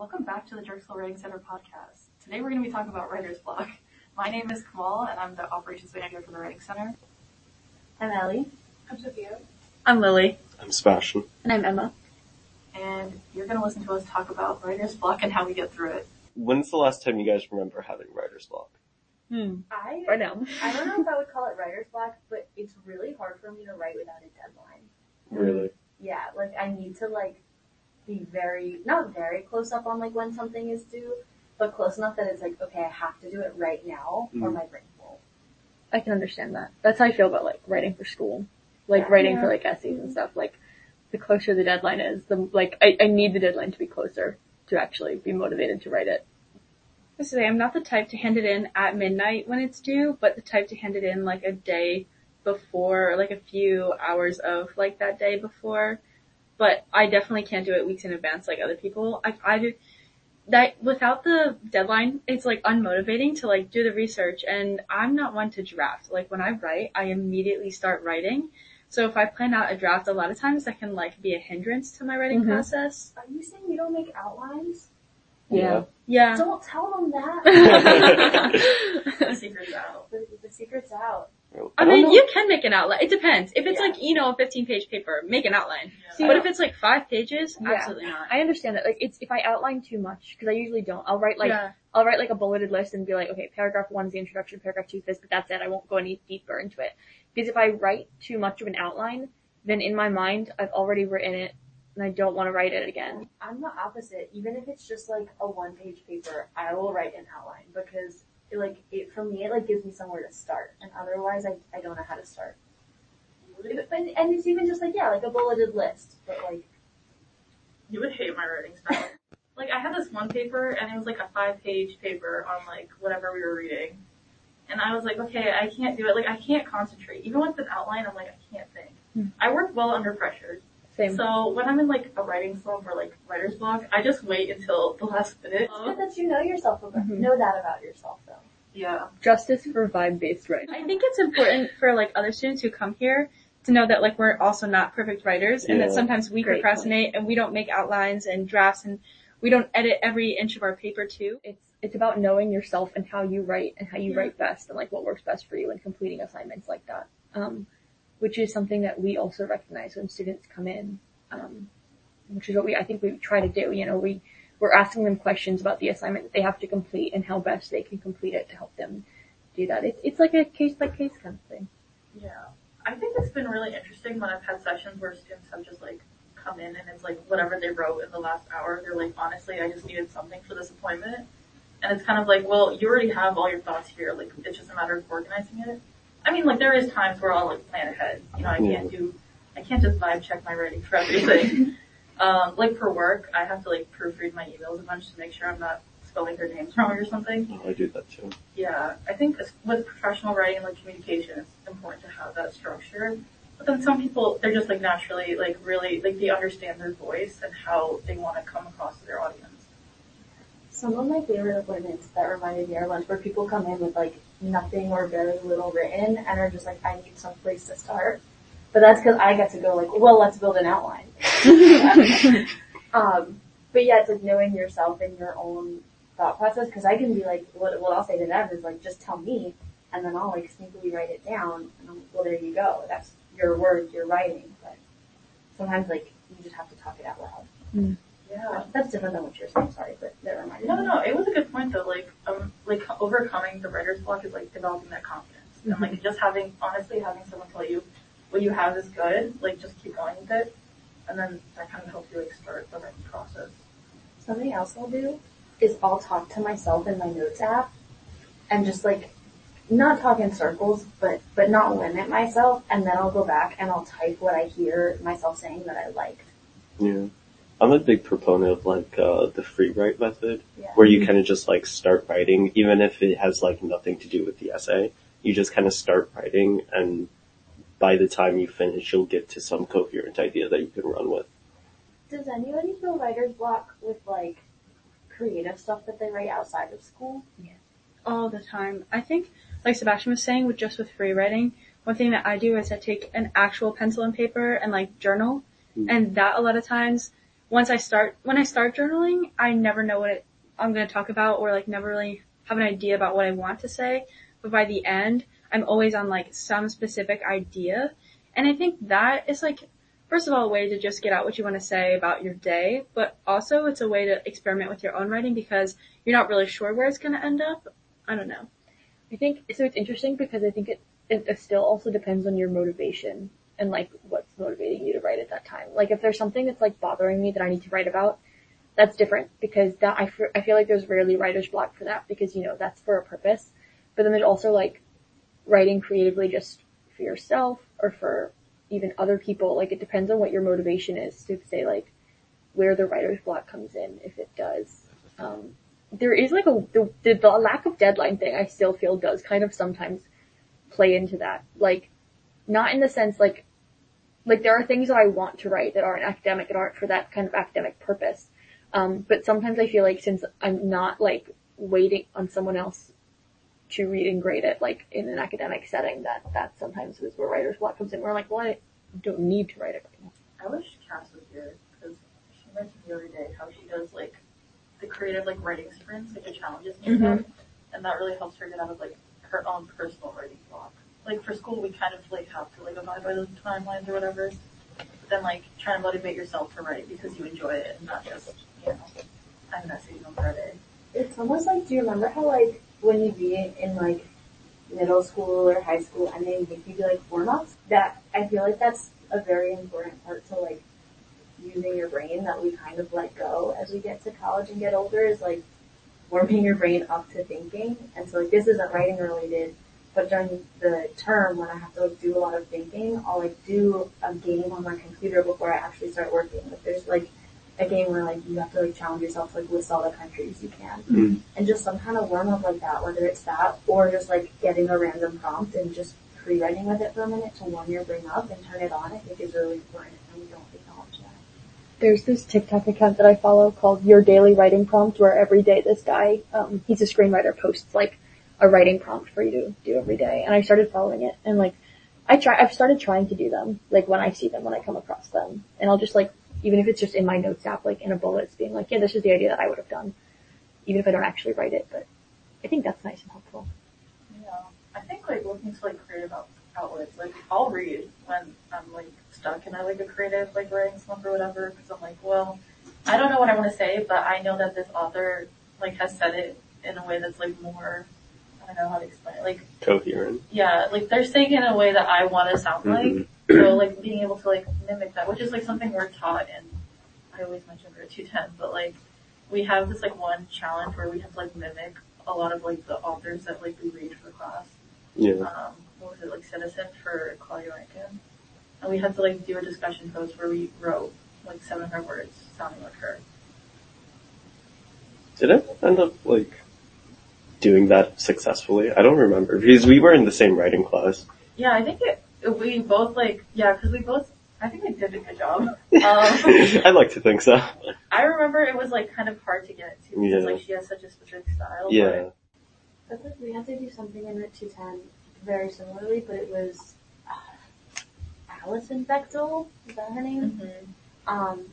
Welcome back to the Drexel Writing Center podcast. Today we're going to be talking about writer's block. My name is Kamal and I'm the operations manager for the Writing Center. I'm Ellie. I'm Sophia. I'm Lily. I'm Sebastian. And I'm Emma. And you're going to listen to us talk about writer's block and how we get through it. When's the last time you guys remember having writer's block? Hmm. I Right now. I don't know if I would call it writer's block, but it's really hard for me to write without a deadline. Really? Yeah, like I need to like be very not very close up on like when something is due, but close enough that it's like okay, I have to do it right now or Mhm. my brain won't. I can understand that. That's how I feel about like writing for school. Like Yeah. writing Yeah. for like essays and stuff. Like the closer the deadline is, the like I, I need the deadline to be closer to actually be motivated to write it. I say I'm not the type to hand it in at midnight when it's due, but the type to hand it in like a day before, like a few hours of like that day before. But I definitely can't do it weeks in advance like other people. I, I do that without the deadline, it's like unmotivating to like do the research and I'm not one to draft. Like when I write, I immediately start writing. So if I plan out a draft, a lot of times that can like be a hindrance to my writing Mhm. process. Are you saying you don't make outlines? Yeah. Yeah. Don't tell them that. The secret's out. the, the secret's out. I don't mean, know. you can make an outline. It depends. If it's Yeah. like, you know, a 15 page paper, make an outline. Yeah. but if it's like five pages, Yeah. absolutely not. I understand that. Like it's if I outline too much, because I usually don't. I'll write like yeah. I'll write like a bulleted list and be like, okay, paragraph one is the introduction, paragraph two is this, but that's it. I won't go any deeper into it. Because if I write too much of an outline, then in my mind, I've already written it and I don't want to write it again. I'm the opposite. Even if it's just like a one page paper, I will write an outline because it, like it for me it like gives me somewhere to start and otherwise I, I don't know how to start. If- And, and it's even just like yeah, like a bulleted list, but like You would hate my writing style. like I had this one paper and it was like a five page paper on like whatever we were reading. And I was like, okay, I can't do it. Like I can't concentrate. Even with an outline, I'm like, I can't think. Hmm. I work well under pressure. Same. So when I'm in like a writing slump or like writer's block, I just wait until the last minute. it's good that you know yourself about Mhm. know that about yourself though. Yeah. Justice for vibe-based writing. I think it's important for like other students who come here to know that like we're also not perfect writers and that sometimes we Great procrastinate and we don't make outlines and drafts and we don't edit every inch of our paper too. It's it's about knowing yourself and how you write and how you Yeah. write best and like what works best for you and completing assignments like that. Um, which is something that we also recognize when students come in. Um, which is what we I think we try to do. You know, we we're asking them questions about the assignment that they have to complete and how best they can complete it to help them do that. It's it's like a case by case kind of thing. Yeah. I think it's been really interesting when I've had sessions where students have just like come in and it's like whatever they wrote in the last hour, they're like, honestly, I just needed something for this appointment. And it's kind of like, well, you already have all your thoughts here. Like, it's just a matter of organizing it. I mean, like, there is times where I'll like plan ahead. You know, I can't do, I can't just vibe check my writing for everything. um, like for work, I have to like proofread my emails a bunch to make sure I'm not spelling their names wrong or something. I do that too. Yeah, I think with professional writing and like communication, it's important to have that structure. But then some people, they're just like naturally, like really, like they understand their voice and how they want to come across to their audience. Some of my favorite appointments that reminded me are ones where people come in with like nothing or very little written and are just like, I need some place to start. But that's because I get to go like, well, let's build an outline. um, but yeah, it's like knowing yourself and your own thought process because I can be like, what, what I'll say to them is like, just tell me and then I'll like sneakily write it down and I'm like, well, there you go. That's your words, your writing. But sometimes like you just have to talk it out loud. Yeah. That's different than what you're saying, sorry, but that reminded No, me. no, it was a good point though. Like, um, like overcoming the writer's block is like developing that confidence and like just having, honestly, having someone tell you what you have is good. Like, just keep going with it, and then that kind of helps you like start the writing process. Something else I'll do is I'll talk to myself in my notes app and just like not talk in circles, but but not limit myself, and then I'll go back and I'll type what I hear myself saying that I liked. Yeah. I'm a big proponent of like uh, the free write method, Yeah. where you kind of just like start writing, even if it has like nothing to do with the essay. You just kind of start writing, and by the time you finish, you'll get to some coherent idea that you can run with. Does anybody feel writer's block with like creative stuff that they write outside of school? Yeah, all the time. I think, like Sebastian was saying, with just with free writing, one thing that I do is I take an actual pencil and paper and like journal, Mm. and that a lot of times once I start, when I start journaling, I never know what it, I'm going to talk about or like never really have an idea about what I want to say. But by the end, I'm always on like some specific idea. And I think that is like, first of all, a way to just get out what you want to say about your day, but also it's a way to experiment with your own writing because you're not really sure where it's going to end up. I don't know. I think so. It's interesting because I think it, it it still also depends on your motivation and like what's motivating you to write at that time. Like if there's something that's like bothering me that I need to write about, that's different because that I feel, I feel like there's rarely writer's block for that because you know that's for a purpose. But then there's also like writing creatively just for yourself or for even other people. Like it depends on what your motivation is to say like where the writer's block comes in if it does. Um, there is like a the, the, the lack of deadline thing I still feel does kind of sometimes play into that. Like not in the sense like like there are things that I want to write that aren't academic and aren't for that kind of academic purpose. Um, but sometimes I feel like since I'm not like waiting on someone else to read and grade it like in an academic setting that that sometimes is where writer's block comes in. We're like, well, I don't need to write it right now. I wish Cass was here because she mentioned the other day how she does like the creative like writing sprints, like the challenges and stuff, and that really helps her get out of like her own personal writing block. Like for school, we kind of like have to like abide by those timelines or whatever. But then like try and motivate yourself to write because you enjoy it and not just you know I'm essay on Friday. It's almost like, do you remember how like when you'd be in like middle school or high school and they make you do like warm-ups? That, I feel like that's a very important part to like using your brain that we kind of let go as we get to college and get older is like warming your brain up to thinking. And so like this isn't writing related, but during the term when I have to like do a lot of thinking, I'll like do a game on my computer before I actually start working. Like there's like a game where like you have to like challenge yourself to like list all the countries you can. Mm. And just some kind of warm up like that, whether it's that or just like getting a random prompt and just pre-writing with it for a minute to warm your brain up and turn it on, I think is really important and we don't acknowledge that. There's this TikTok account that I follow called Your Daily Writing Prompt where every day this guy, um, he's a screenwriter, posts like a writing prompt for you to do every day. And I started following it and like, I try, I've started trying to do them, like when I see them, when I come across them. And I'll just like, even if it's just in my notes app, like in a bullets being like, yeah, this is the idea that I would have done. Even if I don't actually write it, but I think that's nice and helpful. Yeah, I think like looking to like creative outlets, like I'll read when I'm like stuck in a like a creative like writing slump or whatever, because I'm like, well, I don't know what I want to say, but I know that this author like has said it in a way that's like more, I don't know how to explain it, like Coherent. yeah, like they're saying in a way that I want to sound like. Mhm. So like being able to like mimic that, which is like something we're taught in, I always mention we're 210, but like we have this like one challenge where we have to like mimic a lot of like the authors that like we read for class. Yeah. Um, what was it, like Citizen for Claudia Rankine. And we had to like do a discussion post where we wrote like 700 words sounding like her. Did it end up like doing that successfully? I don't remember because we were in the same writing class. Yeah, I think it, we both like, yeah, cause we both, I think we did a good job. Um, I'd like to think so. I remember it was like kind of hard to get to because Yeah. like she has such a specific style. Yeah. But like, we had to do something in it 210 very similarly, but it was uh, Alison Bechdel, is that her But, name? Mhm. Um,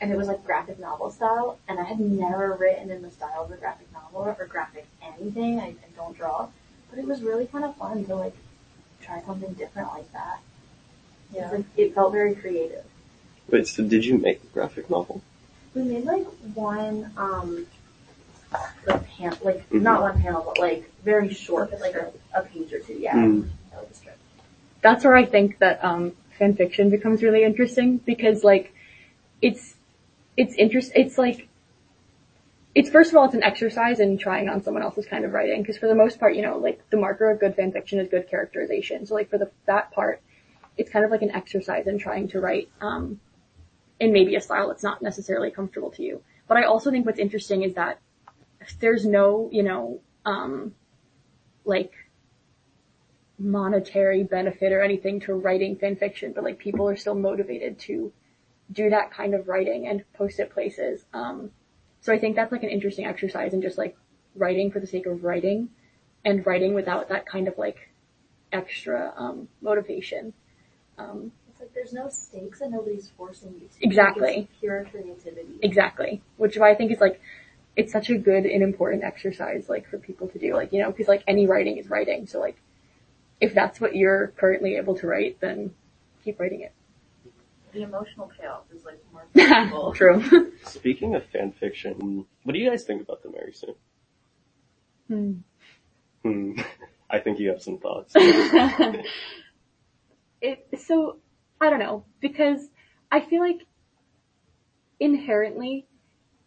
and it was like graphic novel style, and I had never written in the style of a graphic novel or graphic anything. I, I don't draw, but it was really kind of fun to like try something different like that. Yeah. It's like, it felt very creative. Wait, so did you make a graphic novel? We made like one, um, like pan, like Mhm. not one panel, but like very short, like a, a page or two. Yeah, Mm. that was a strip. that's where I think that um fan fiction becomes really interesting because like it's it's interest it's like it's first of all it's an exercise in trying on someone else's kind of writing because for the most part you know like the marker of good fan fiction is good characterization so like for the that part it's kind of like an exercise in trying to write um in maybe a style that's not necessarily comfortable to you but I also think what's interesting is that there's no you know um like monetary benefit or anything to writing fan fiction, but like people are still motivated to do that kind of writing and post it places. Um, so I think that's like an interesting exercise in just like writing for the sake of writing and writing without that kind of like extra um, motivation. Um, It's like there's no stakes and nobody's forcing you to. Exactly. It's pure creativity. Exactly. Which I think is like, it's such a good and important exercise, like, for people to do. Like, you know, cause like any writing is writing. So like, if that's what you're currently able to write, then keep writing it. The emotional payoff is like more valuable. True. Speaking of fan fiction, what do you guys think about the Mary Sue? Hmm. Hmm. I think you have some thoughts. it, so, I don't know, because I feel like inherently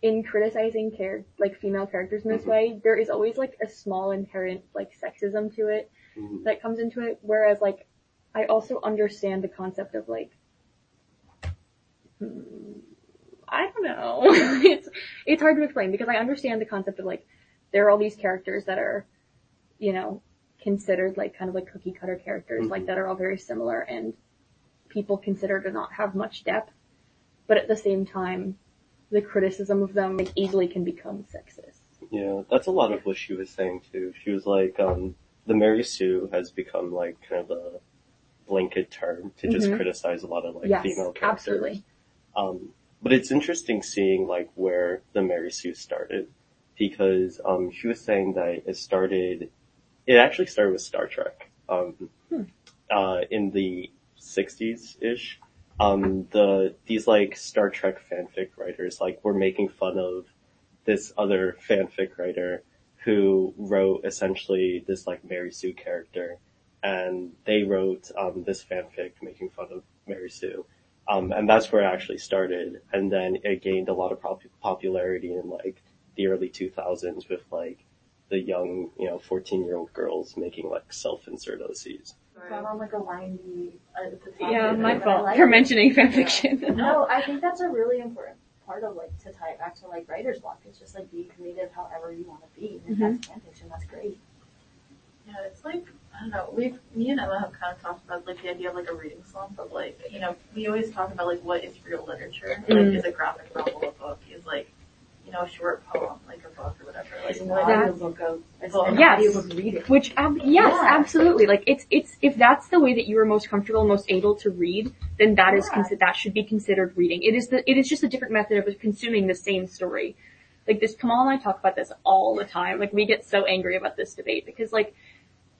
in criticizing care, like female characters in this Mhm. way, there is always like a small inherent like sexism to it Mhm. that comes into it, whereas like I also understand the concept of like I don't know. it's it's hard to explain because I understand the concept of like there are all these characters that are, you know, considered like kind of like cookie cutter characters, like Mhm. that are all very similar and people consider to not have much depth. But at the same time, the criticism of them like easily can become sexist. Yeah, that's a lot of what she was saying too. She was like, um, the Mary Sue has become like kind of a blanket term to just Mhm. criticize a lot of like yes, female characters. absolutely. Um, but it's interesting seeing like where the Mary Sue started because um, she was saying that it started. It actually started with Star Trek. Um, Hmm. uh, in the '60s ish. Um, the these like Star Trek fanfic writers like were making fun of this other fanfic writer who wrote essentially this like Mary Sue character, and they wrote um, this fanfic making fun of Mary Sue. Um, and that's where it actually started. And then it gained a lot of pop- popularity in like the early 2000s with like the young, you know, 14 year old girls making like self-insert OCs. It's not on like a windy. Uh, Yeah, my that I fault like. for mentioning fanfiction. No, I think that's a really important part of like to tie it back to like writer's block. It's just like be creative however you want to be. And if that's fanfiction, that's great. Yeah, it's like I don't know. We've me and Emma have kind of talked about like the idea of like a reading slump of like you know we always talk about like what is real literature. Mm. Like is a graphic novel a book? Is like you know a short poem like a book or whatever. Like It's an what- That's- audiobook of Well, yes. Which, ab- yes, Yeah. absolutely. Like it's it's if that's the way that you are most comfortable, most able to read, then that is Yeah. consi- that should be considered reading. It is the it is just a different method of consuming the same story. Like this, Kamal and I talk about this all the time. Like we get so angry about this debate because like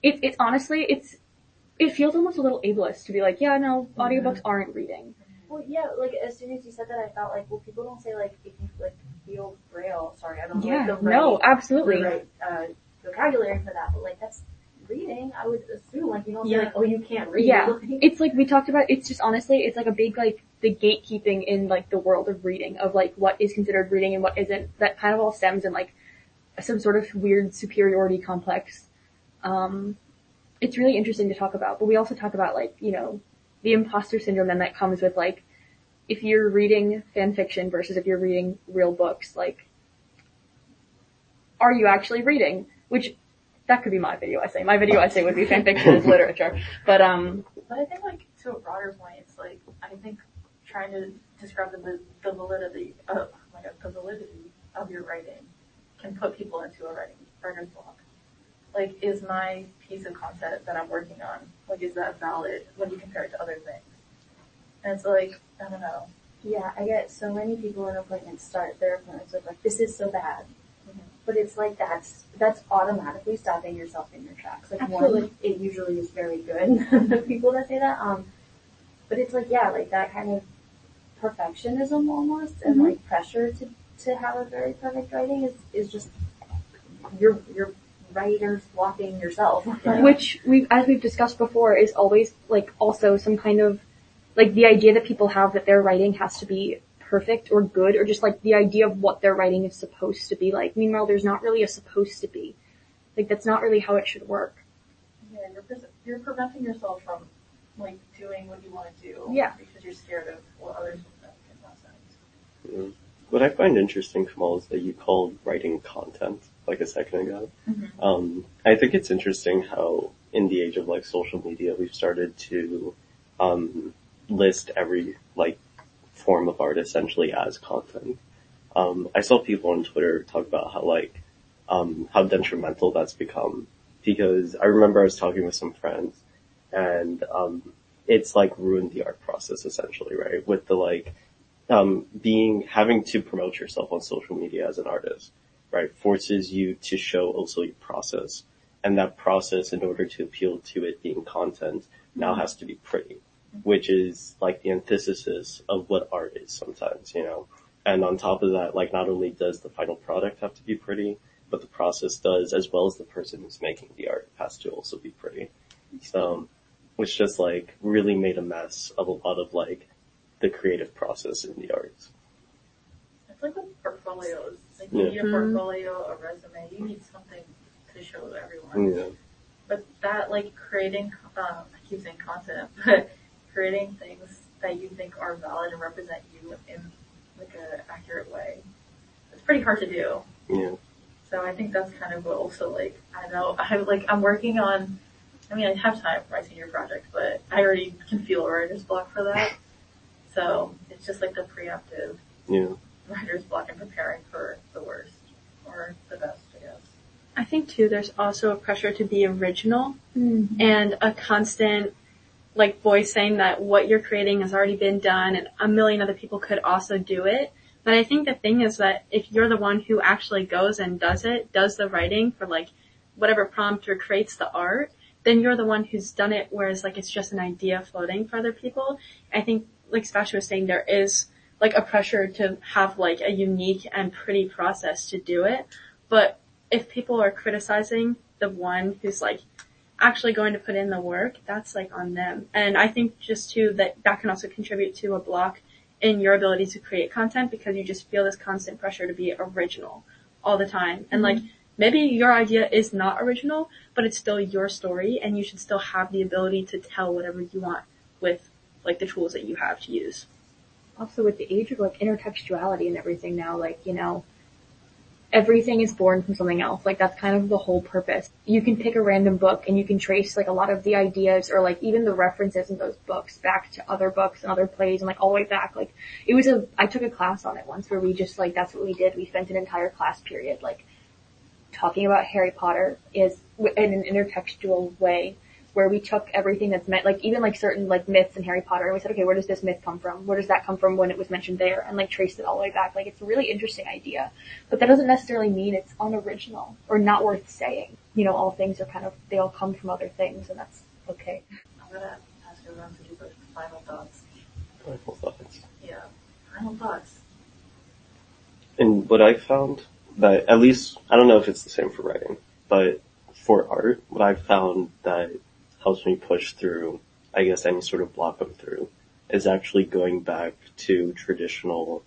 it's it's honestly it's it feels almost a little ableist to be like, yeah, no, audiobooks aren't reading. Well, yeah, like as soon as you said that, I felt like, well, people don't say like if you like feel braille. Sorry, I don't know Yeah, like, the no, absolutely. the right uh, vocabulary for that, but like that's reading. I would assume like you don't Yeah. say like, oh, you can't read. Yeah, it's like we talked about. It's just honestly, it's like a big like the gatekeeping in like the world of reading of like what is considered reading and what isn't. That kind of all stems in like some sort of weird superiority complex. Um, it's really interesting to talk about, but we also talk about like you know the imposter syndrome then that comes with like if you're reading fan fiction versus if you're reading real books. Like, are you actually reading? Which that could be my video essay. My video essay would be fan fiction as literature, but um. But I think like to a broader point, it's like I think trying to describe the the validity of oh my god the validity of your writing can put people into a writing writer's block. Like, is my piece of content that I'm working on like is that valid when you compare it to other things? And it's like I don't know. Yeah, I get so many people in appointments start their appointments with like, this is so bad. Mhm. But it's like that's, that's automatically stopping yourself in your tracks. Like Absolutely. one, it usually is very good, the people that say that. Um, but it's like, yeah, like that kind of perfectionism almost and Mhm. like pressure to, to have a very perfect writing is, is just, you're, you're writers blocking yourself. which we as we've discussed before is always like also some kind of like the idea that people have that their writing has to be perfect or good or just like the idea of what their writing is supposed to be like. Meanwhile, there's not really a supposed to be. Like that's not really how it should work. Yeah, you're pre- you're preventing yourself from like doing what you want to do. Yeah. Because you're scared of what others will think in that sense. Mm. What I find interesting, Kamal, is that you called writing content like a second ago. Mhm. Um, I think it's interesting how in the age of like social media, we've started to um, list every like form of art essentially as content. Um, I saw people on Twitter talk about how like um, how detrimental that's become because I remember I was talking with some friends and um, it's like ruined the art process essentially, right? With the like, um, being, having to promote yourself on social media as an artist, right? Forces you to show also your process. And that process, in order to appeal to it being content, now mm-hmm. has to be pretty, which is like the antithesis of what art is sometimes, you know? And on top of that, like not only does the final product have to be pretty, but the process does as well as the person who's making the art has to also be pretty. So, which just like really made a mess of a lot of like the creative process in the arts. It's like with portfolios. Like you Yeah. need a portfolio, a resume. You need something to show everyone. Yeah. But that like creating, um, I keep saying content, but creating things that you think are valid and represent you in like an accurate way. It's pretty hard to do. Yeah. So I think that's kind of what also like, I know, I like, I'm working on, I mean, I have time for my senior project, but I already can feel a writer's block for that. So it's just like the preemptive Yeah. Writer's block and preparing for the worst or the best, I guess. I think too, there's also a pressure to be original mm-hmm. and a constant like voice saying that what you're creating has already been done and a million other people could also do it. But I think the thing is that if you're the one who actually goes and does it, does the writing for like whatever prompt or creates the art, then you're the one who's done it whereas like it's just an idea floating for other people. I think like Sebastian was saying, there is like a pressure to have like a unique and pretty process to do it. But if people are criticizing the one who's like actually going to put in the work, that's like on them. And I think just too that that can also contribute to a block in your ability to create content because you just feel this constant pressure to be original all the time. And mm-hmm. like maybe your idea is not original, but it's still your story and you should still have the ability to tell whatever you want with like the tools that you have to use. Also with the age of like intertextuality and everything now, like, you know, everything is born from something else. Like that's kind of the whole purpose. You can pick a random book and you can trace like a lot of the ideas or like even the references in those books back to other books and other plays and like all the way back. Like it was a, I took a class on it once where we just like, that's what we did. We spent an entire class period like talking about Harry Potter is in an intertextual way where we took everything that's meant, like even like certain like myths in Harry Potter, and we said, okay, where does this myth come from? Where does that come from when it was mentioned there? And like traced it all the way back. Like it's a really interesting idea, but that doesn't necessarily mean it's unoriginal or not worth saying. You know, all things are kind of they all come from other things, and that's okay. I'm gonna ask everyone to do the final thoughts. Final thoughts. Yeah. Final thoughts. And what I found that at least I don't know if it's the same for writing, but for art, what I've found that helps me push through, I guess any sort of block I'm through, is actually going back to traditional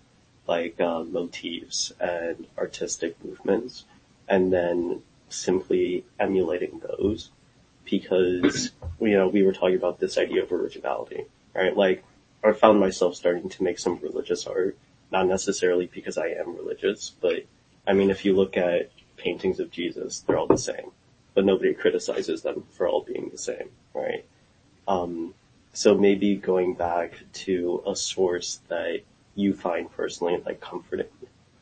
like uh, motifs and artistic movements, and then simply emulating those because you know we were talking about this idea of originality, right? Like I found myself starting to make some religious art, not necessarily because I am religious, but I mean if you look at paintings of Jesus, they're all the same, but nobody criticizes them for all being the same, right? Um, so maybe going back to a source that you find personally like comforting,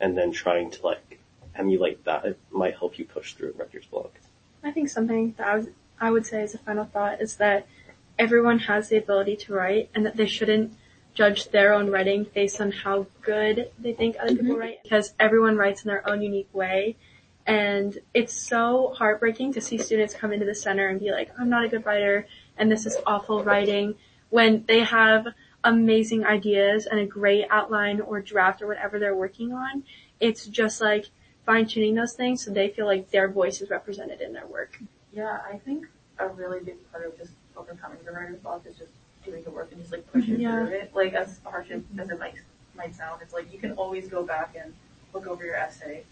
and then trying to like emulate that might help you push through a writer's block. I think something that I would, I would say as a final thought is that everyone has the ability to write and that they shouldn't judge their own writing based on how good they think other people write because everyone writes in their own unique way. And it's so heartbreaking to see students come into the center and be like, I'm not a good writer and this is awful writing when they have amazing ideas and a great outline or draft or whatever they're working on. It's just like fine tuning those things so they feel like their voice is represented in their work. Yeah, I think a really big part of just overcoming the writer's block is just doing the work and just like pushing Yeah. through it. Like as harsh as it might might sound, it's like you can always go back and look over your essay.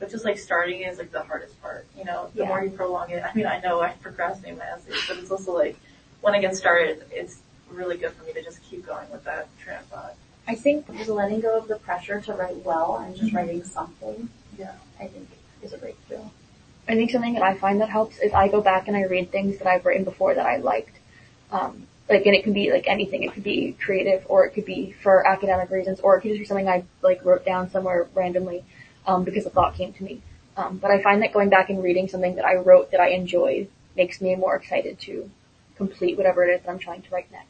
But just like starting is like the hardest part. You know, the Yeah. more you prolong it. I mean, I know I procrastinate my essays, but it's also like when I get started, it's really good for me to just keep going with that train of thought. I think just letting go of the pressure to write well and just writing something, Yeah. I think is a breakthrough. I think something that I find that helps is I go back and I read things that I've written before that I liked. Um, like, and it can be like anything. It could be creative, or it could be for academic reasons, or it could just be something I like wrote down somewhere randomly um, because the thought came to me. Um, but I find that going back and reading something that I wrote that I enjoyed makes me more excited to complete whatever it is that I'm trying to write next.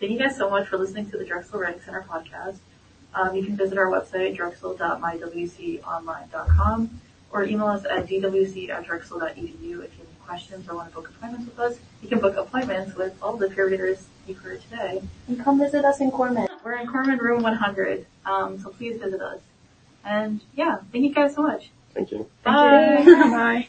thank you guys so much for listening to the Drexel Writing Center podcast. Um, you can visit our website, drexel.mywconline.com, or email us at dwc at drexel.edu if you have any questions or want to book appointments with us. You can book appointments with all the peer readers you heard today. And come visit us in Korman. We're in Korman Room 100, um, so please visit us. And yeah, thank you guys so much. Thank you. Bye. Bye.